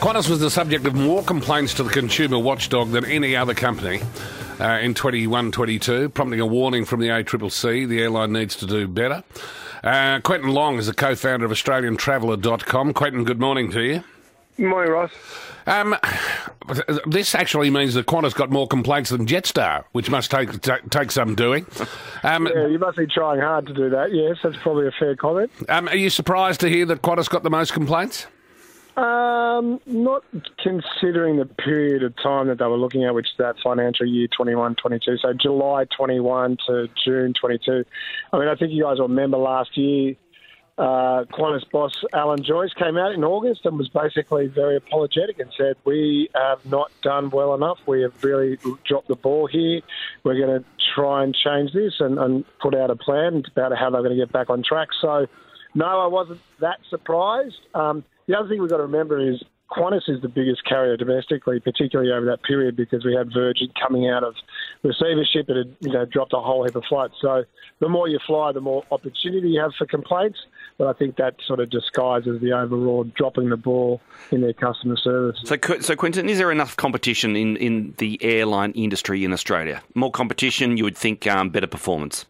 Qantas was the subject of more complaints to the consumer watchdog than any other company uh, in 21 22, prompting a warning from the ACCC the airline needs to do better. Uh, Quentin Long is the co founder of AustralianTraveller.com. Quentin, good morning to you. Good morning, Ross. Um, this actually means that Qantas got more complaints than Jetstar, which must take take, take some doing. Um, yeah, you must be trying hard to do that. Yes, that's probably a fair comment. Um, are you surprised to hear that Qantas got the most complaints? Um, not considering the period of time that they were looking at, which is that financial year 21 22. So July 21 to June 22. I mean, I think you guys will remember last year, uh, Qantas boss Alan Joyce came out in August and was basically very apologetic and said, We have not done well enough. We have really dropped the ball here. We're going to try and change this and, and put out a plan about how they're going to get back on track. So, no, I wasn't that surprised. Um, the other thing we've got to remember is Qantas is the biggest carrier domestically, particularly over that period because we had Virgin coming out of receivership. It had you know, dropped a whole heap of flights. So the more you fly, the more opportunity you have for complaints. But I think that sort of disguises the overall dropping the ball in their customer service. So, so Quentin, is there enough competition in, in the airline industry in Australia? More competition, you would think um, better performance.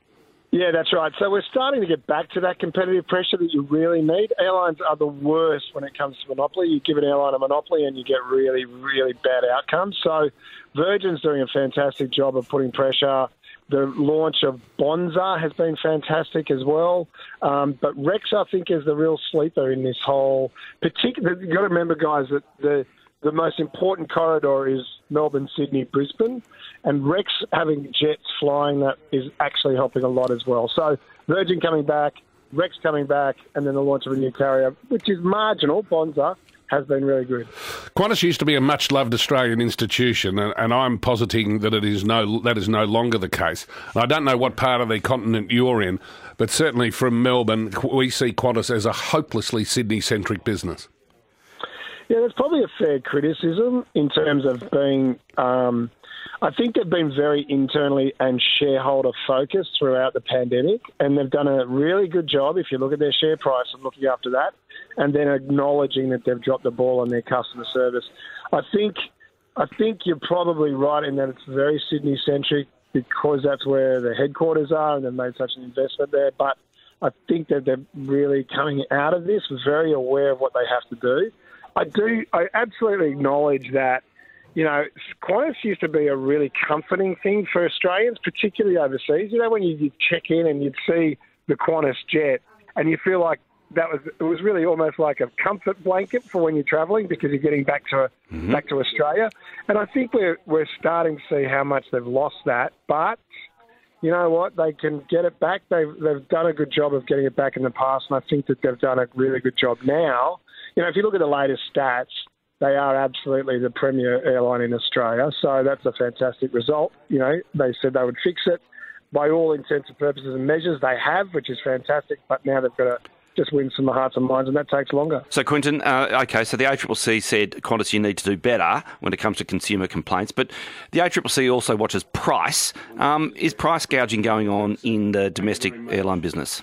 Yeah, that's right. So we're starting to get back to that competitive pressure that you really need. Airlines are the worst when it comes to monopoly. You give an airline a monopoly and you get really, really bad outcomes. So Virgin's doing a fantastic job of putting pressure. The launch of Bonza has been fantastic as well. Um, but Rex, I think, is the real sleeper in this whole particular. You've got to remember, guys, that the the most important corridor is Melbourne, Sydney, Brisbane, and Rex having jets flying that is actually helping a lot as well. So Virgin coming back, Rex coming back, and then the launch of a new carrier, which is marginal, Bonza, has been really good. Qantas used to be a much loved Australian institution, and, and, I'm positing that it is no that is no longer the case. And I don't know what part of the continent you're in, but certainly from Melbourne, we see Qantas as a hopelessly Sydney centric business. Yeah, that's probably a fair criticism in terms of being. Um, I think they've been very internally and shareholder focused throughout the pandemic, and they've done a really good job. If you look at their share price and looking after that, and then acknowledging that they've dropped the ball on their customer service. I think, I think you're probably right in that it's very Sydney centric because that's where the headquarters are, and they've made such an investment there. But I think that they're really coming out of this very aware of what they have to do I do. I absolutely acknowledge that. You know, Qantas used to be a really comforting thing for Australians, particularly overseas. You know, when you, you check in and you'd see the Qantas jet, and you feel like that was it was really almost like a comfort blanket for when you're travelling because you're getting back to mm-hmm. back to Australia. And I think we're we're starting to see how much they've lost that, but you know what? They can get it back. They've they've done a good job of getting it back in the past, and I think that they've done a really good job now you know, if you look at the latest stats, they are absolutely the premier airline in Australia. So that's a fantastic result. You know, they said they would fix it. By all intents and purposes and measures, they have, which is fantastic. But now they've got to just win some hearts and minds, and that takes longer. So, Quentin, uh, okay, so the ACCC said, Qantas, you need to do better when it comes to consumer complaints, but the ACCC also watches price. Um, is price gouging going on in the domestic airline business?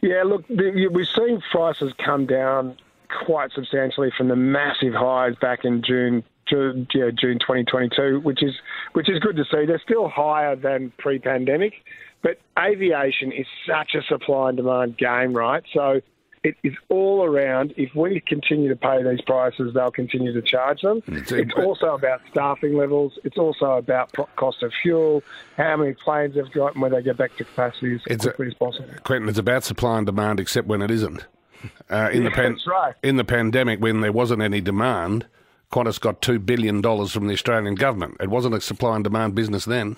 Yeah, look, the, we've seen prices come down quite substantially from the massive highs back in June, June, yeah, June 2022, which is which is good to see. They're still higher than pre-pandemic, but aviation is such a supply and demand game, right? So it is all around. If we continue to pay these prices, they'll continue to charge them. It's, it's also about staffing levels. It's also about cost of fuel, how many planes they've got, and whether they get back to capacity as it's quickly a, as possible. Quentin, it's about supply and demand, except when it isn't. Uh, in yeah, the pan- right. in the pandemic, when there wasn't any demand, Qantas got two billion dollars from the Australian government. It wasn't a supply and demand business then.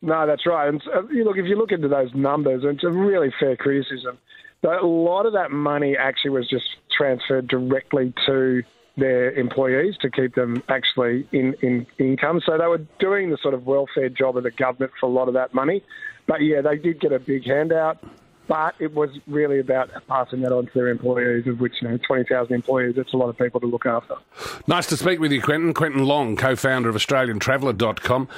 No, that's right. And uh, you look, if you look into those numbers, it's a really fair criticism. But a lot of that money actually was just transferred directly to their employees to keep them actually in, in income. So they were doing the sort of welfare job of the government for a lot of that money. But yeah, they did get a big handout but it was really about passing that on to their employees, of which, you know, 20,000 employees, that's a lot of people to look after. Nice to speak with you, Quentin. Quentin Long, co founder of AustralianTraveller.com.